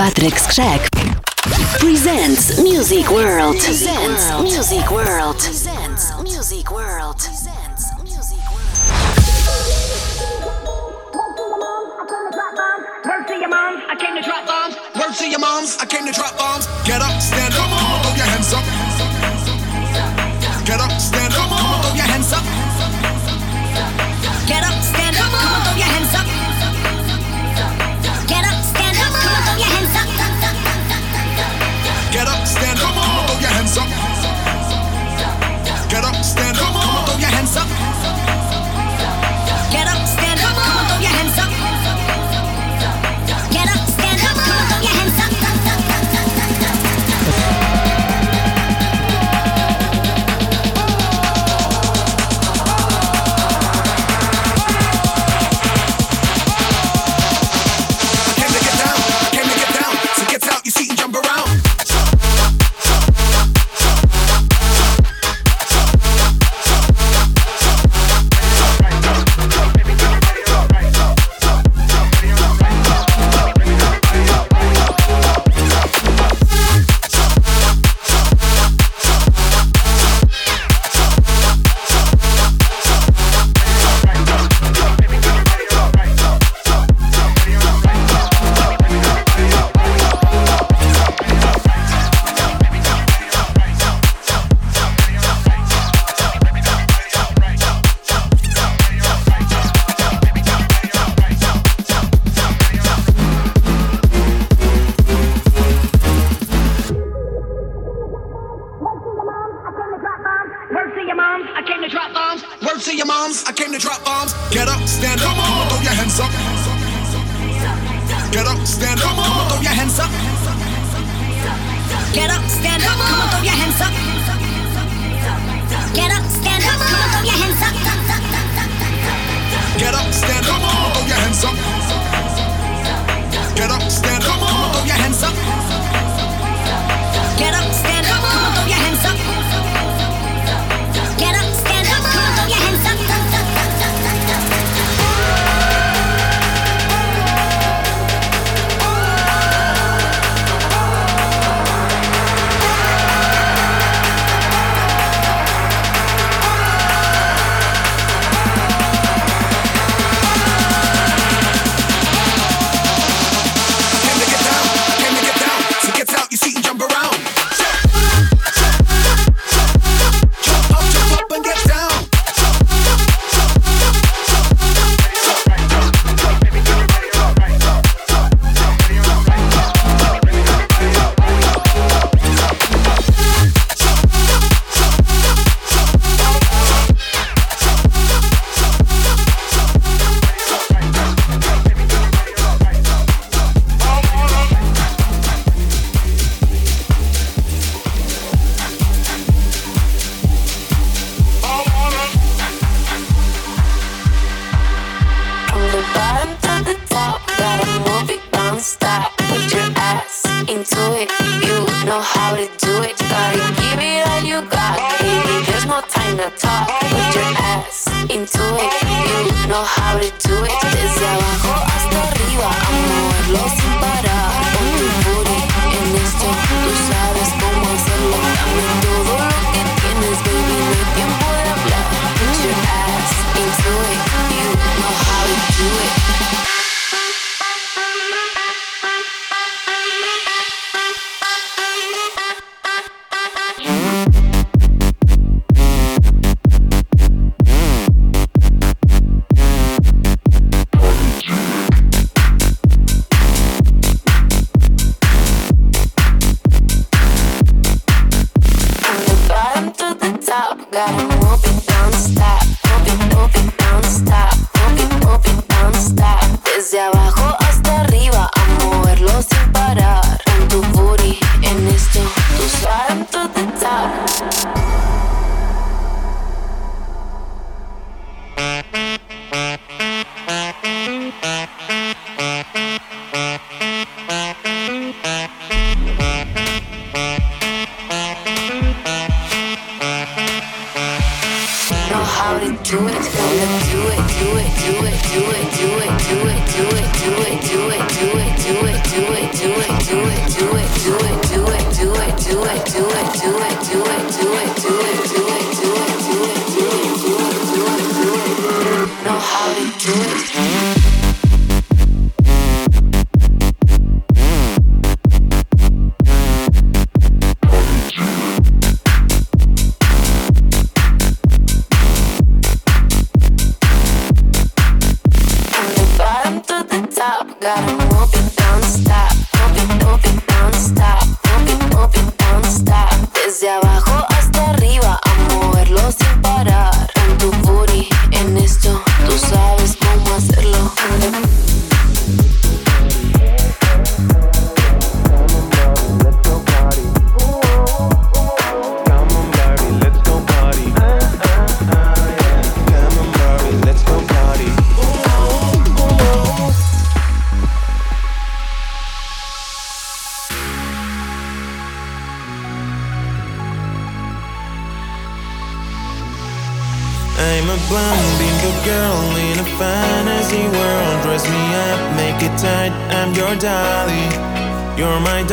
Patrick Skrzek presents Music World. Presents Music World. Presents Music World. Presents Music World. Word to your moms, I came to drop bombs. Word to your moms, I came to drop bombs. Get up.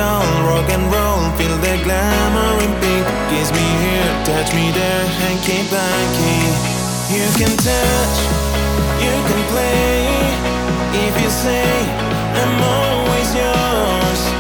down, rock and roll, feel the glamour and pink. Kiss me here, touch me there, and keep blanking. You can touch, you can play, if you say, I'm always yours.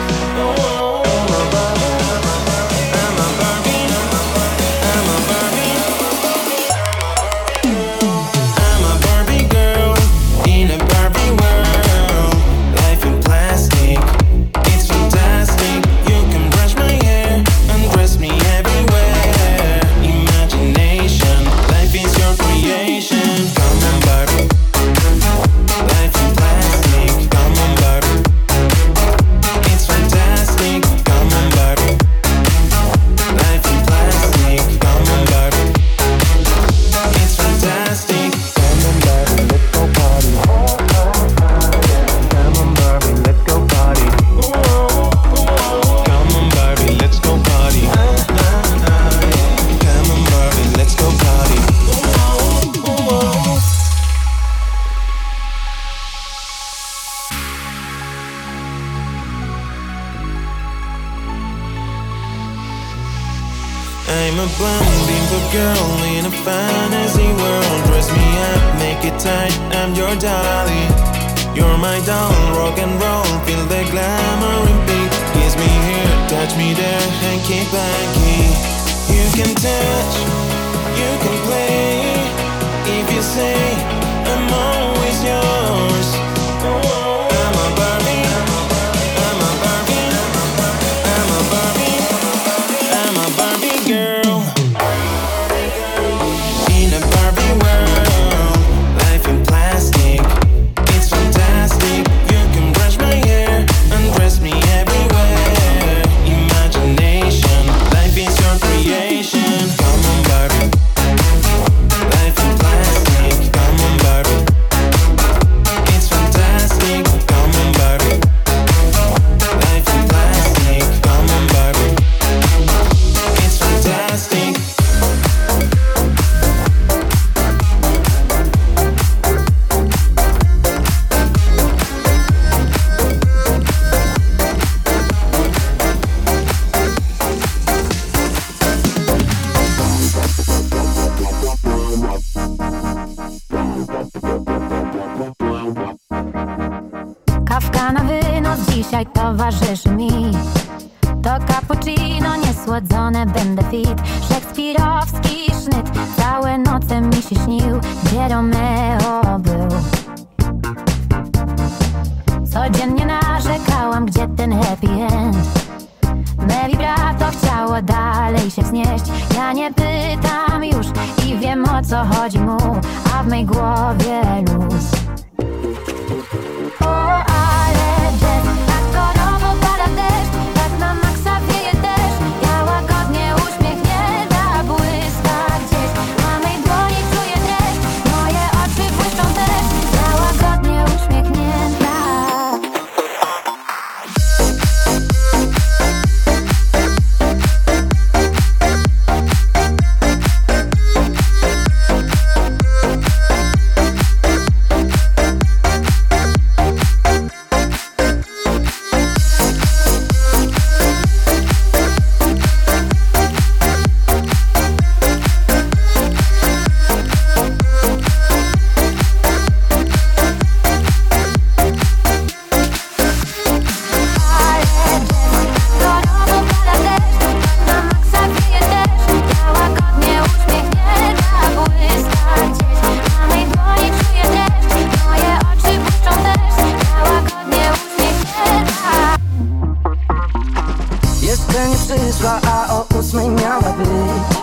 Być.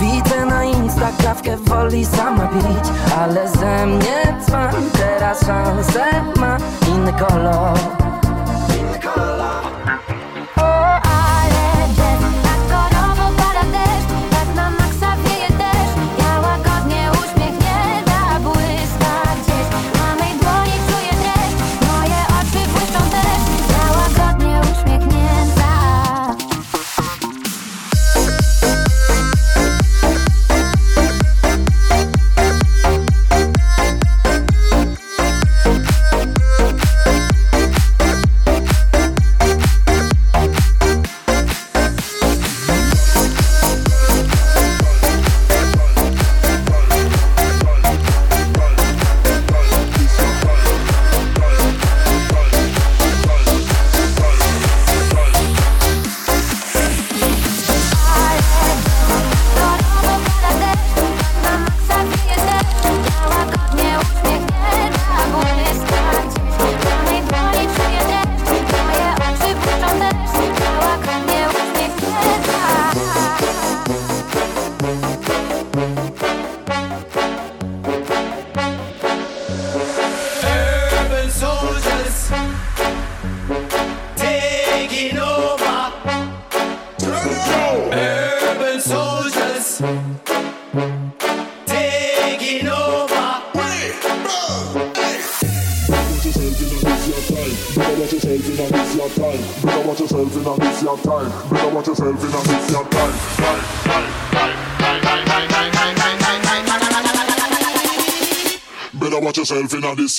Widzę na Insta kawkę woli sama pić Ale ze mnie dzwan, teraz szansę ma inny kolor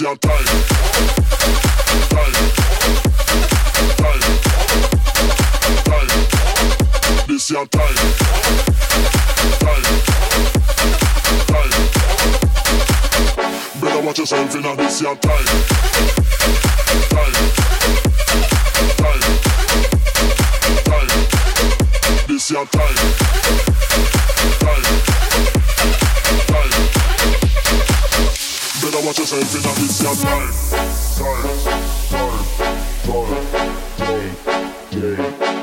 yourself in a this your time. Time. Time. Time. This your time. Time. Time. Better watch yourself in a this your time. Time. Time. Time. This your time. watch yourself in a this your time. Time, time, time, time, time. time.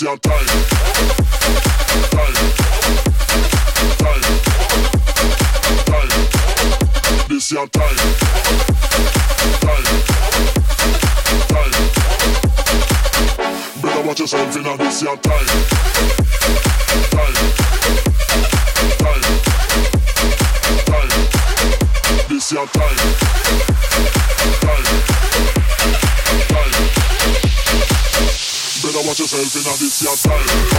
Time. A your. Time.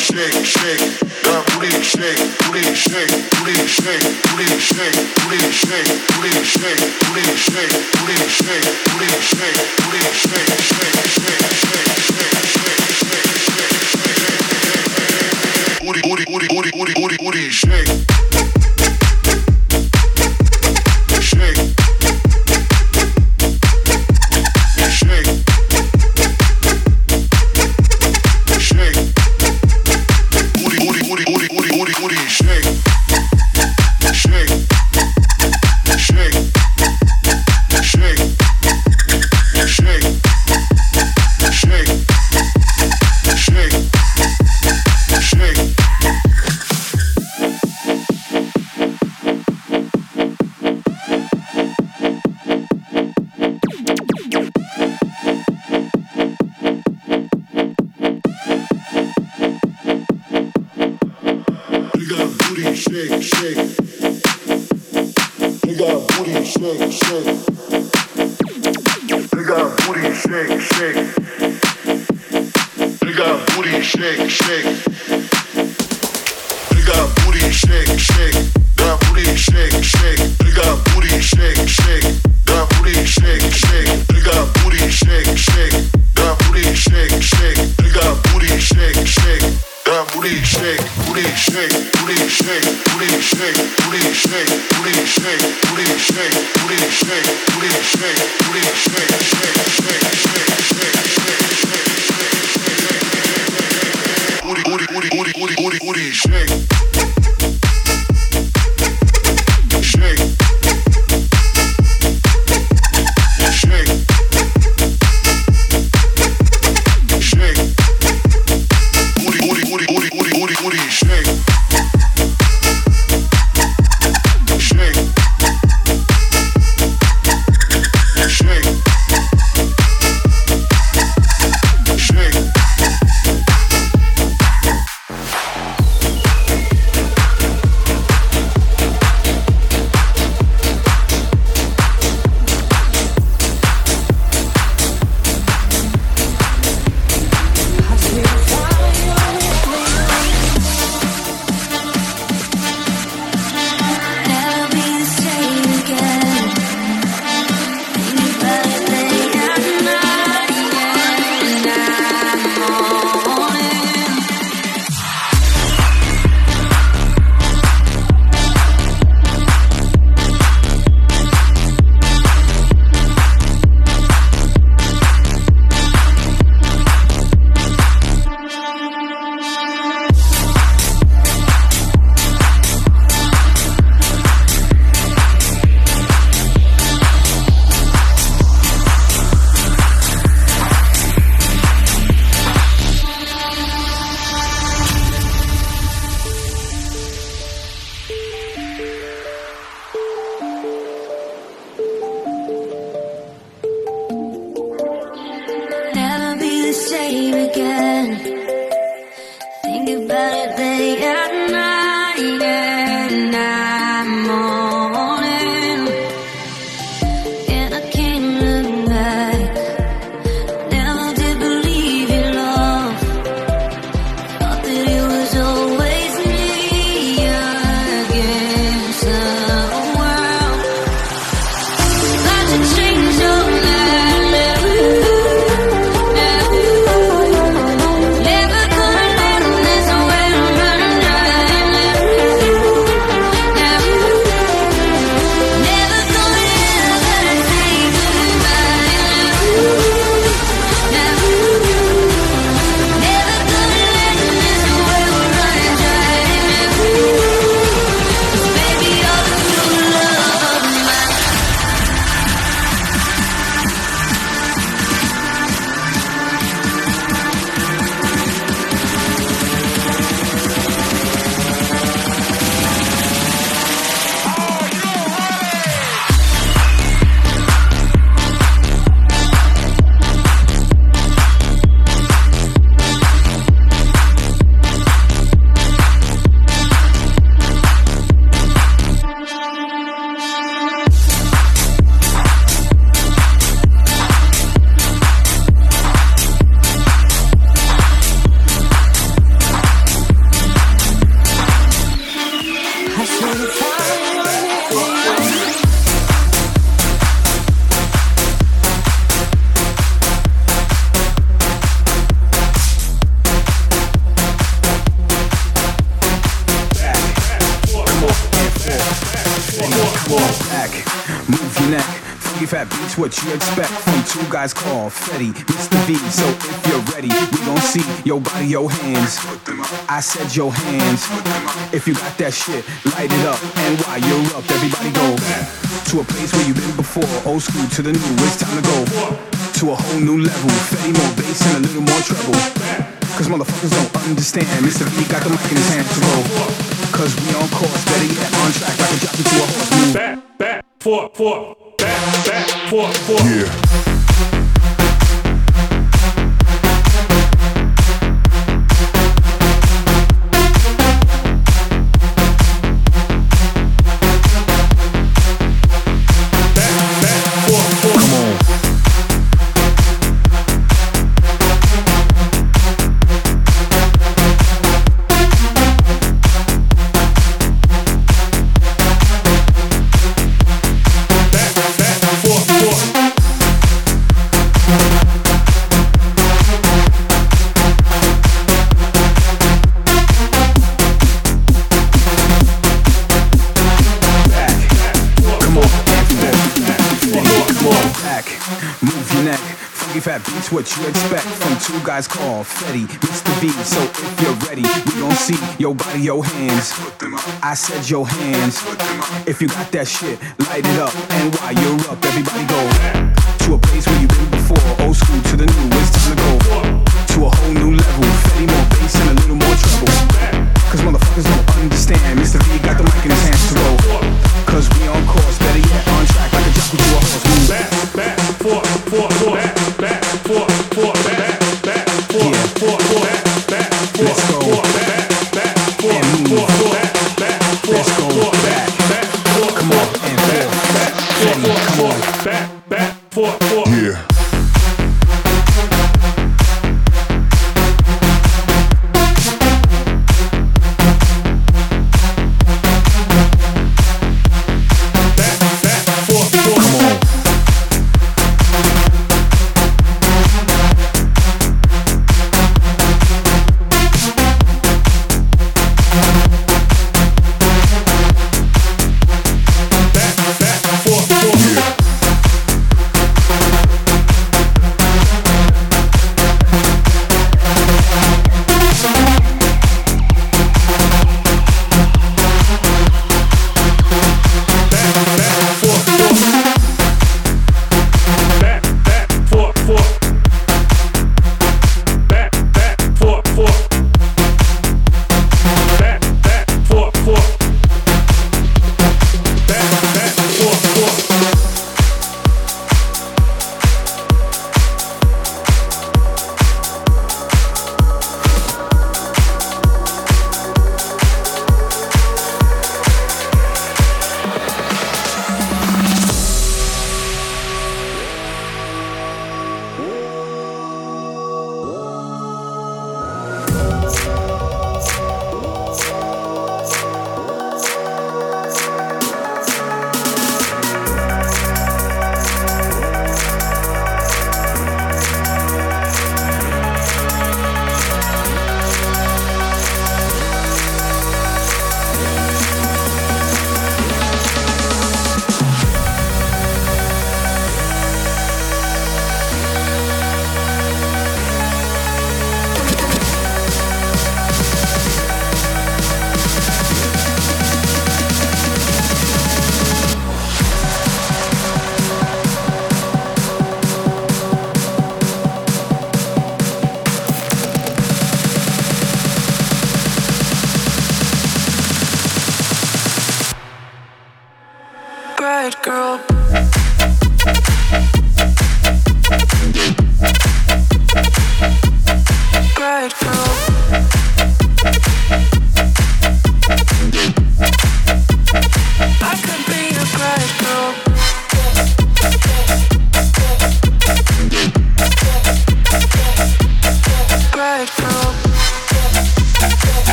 Shake. What you expect from two guys called Fetty, Mr. V. So if you're ready, we gon' see your body, your hands. I said your hands. If you got that shit, light it up. And while you're up, everybody go to a place where you've been before. Old school to the new, it's time to go to a whole new level. Fetty more bass and a little more treble. Cause motherfuckers don't understand. Mr. V got the mic in his hand to roll. Cause we on course, better yet, on track like a jockey to a horse. Back, back, four, four back, forth, forth. Yeah. What you expect from two guys called Fetty, Mr. V. So if you're ready, we gon' see your body, your hands. I said your hands. If you got that shit, light it up. And while you're up, everybody go to a place where you've been before. Old school to the new, it's time to go to a whole new level. Fetty more bass and a little more treble. Cause motherfuckers don't understand. Mr. V got the mic in his hands to roll. Cause we on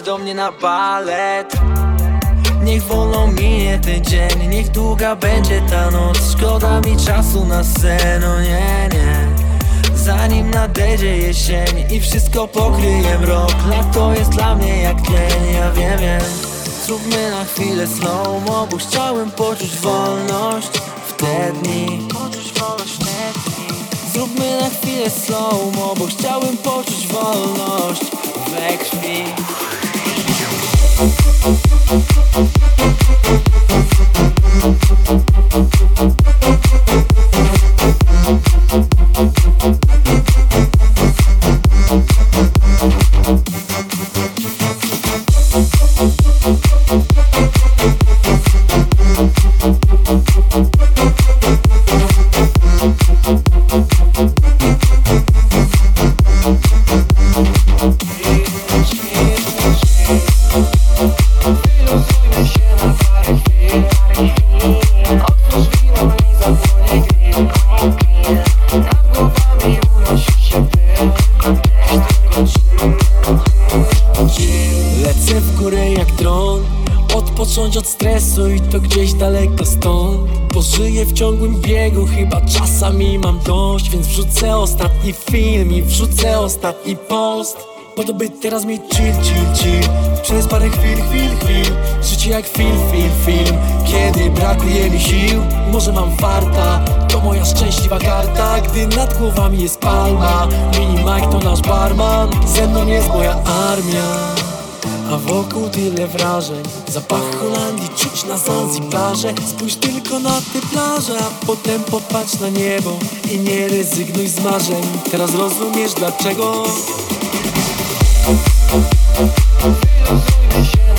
Wpadajcie do mnie na balet. Niech wolno minie ten dzień Niech długa będzie ta noc. Szkoda mi czasu na sen, no nie, nie. Zanim nadejdzie jesień I wszystko pokryje mrok. Lato jest dla mnie jak tlen, ja wiem, wiem. Zróbmy na chwilę slow-mo Bo chciałem poczuć wolność w te dni. Zróbmy na chwilę slow-mo Bo chciałem poczuć wolność we krwi wrzucę ostatni film i wrzucę ostatni post Po to by teraz mieć chill, chill, chill. Przez parę chwil, chwil, chwil. Życie jak film, film, film. Kiedy brakuje mi sił Może mam farta. To moja szczęśliwa karta Gdy nad głowami jest palma. Mini Mike to nasz barman. Ze mną jest moja armia. A wokół tyle wrażeń. Zapach Holandii czuć na Zanzibarze. Spójrz tylko na te plaże A potem popatrz na niebo I nie rezygnuj z marzeń. Teraz rozumiesz dlaczego Wyluzujmy się na parę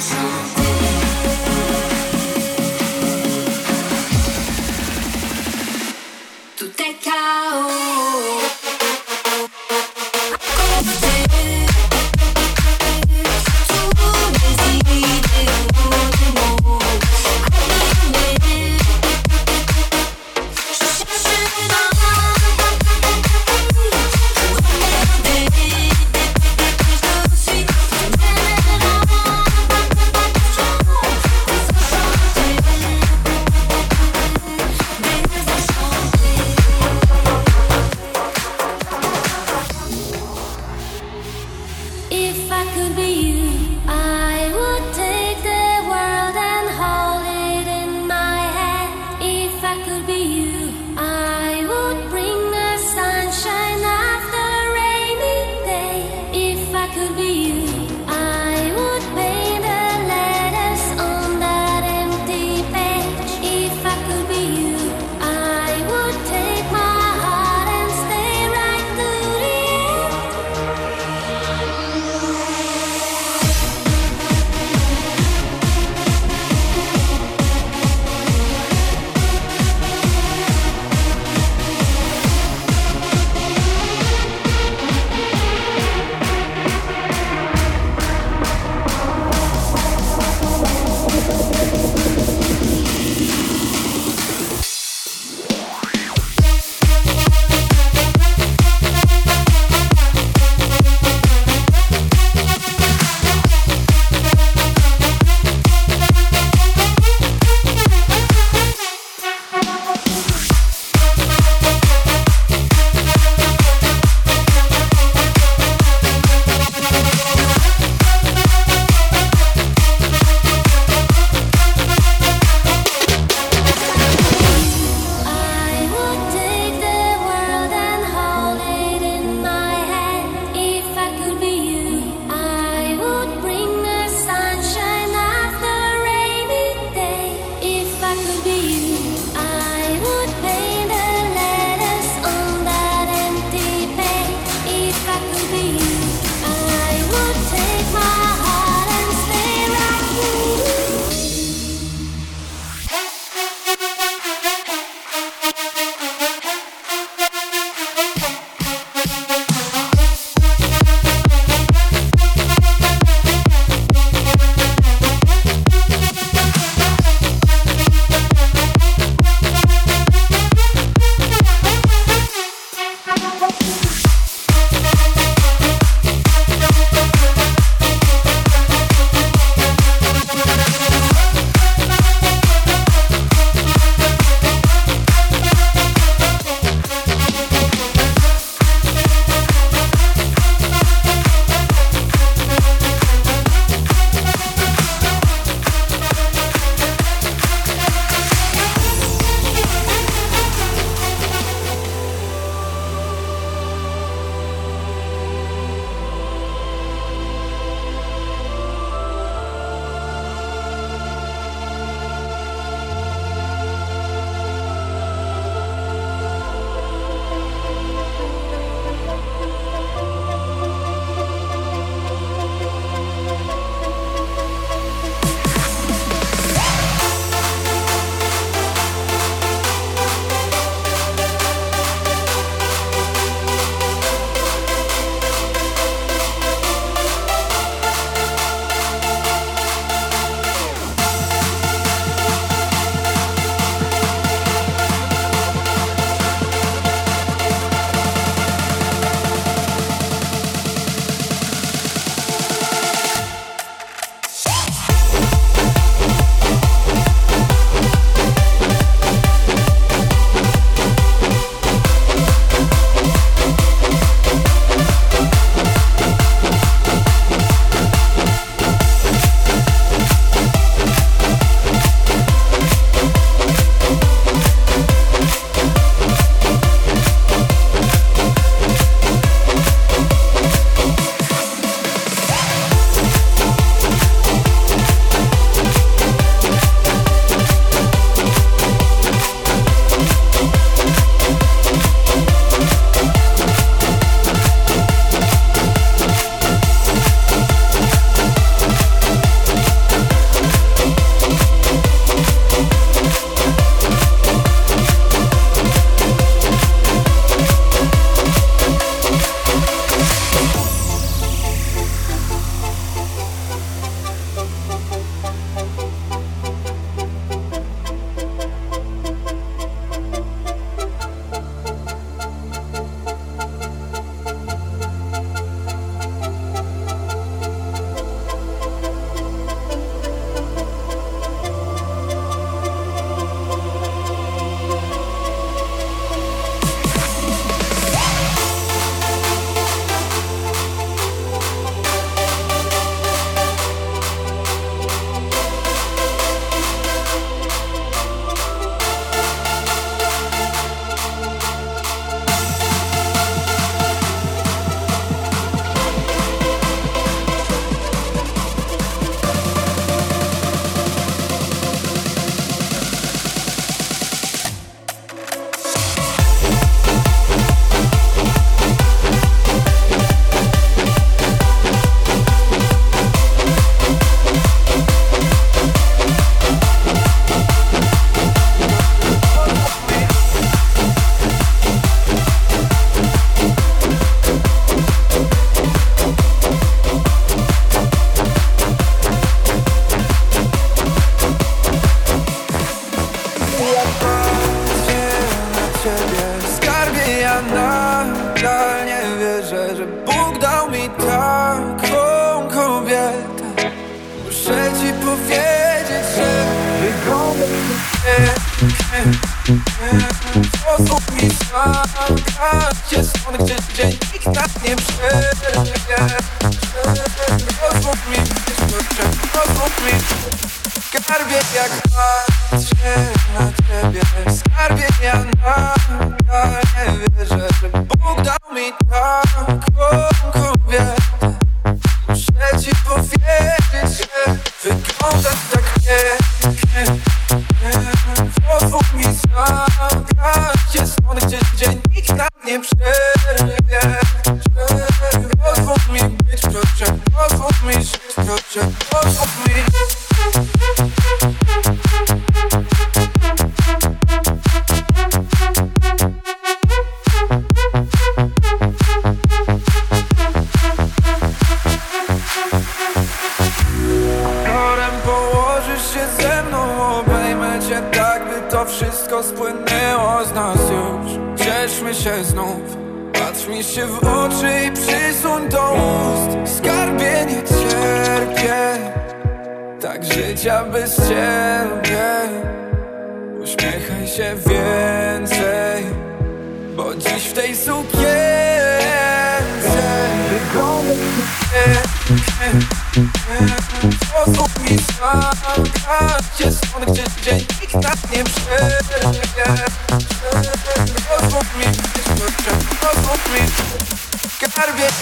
so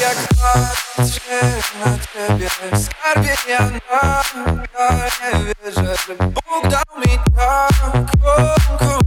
jak patrzę na ciebie Skarbie ja na, nie wierzę, że Bóg dał mi taką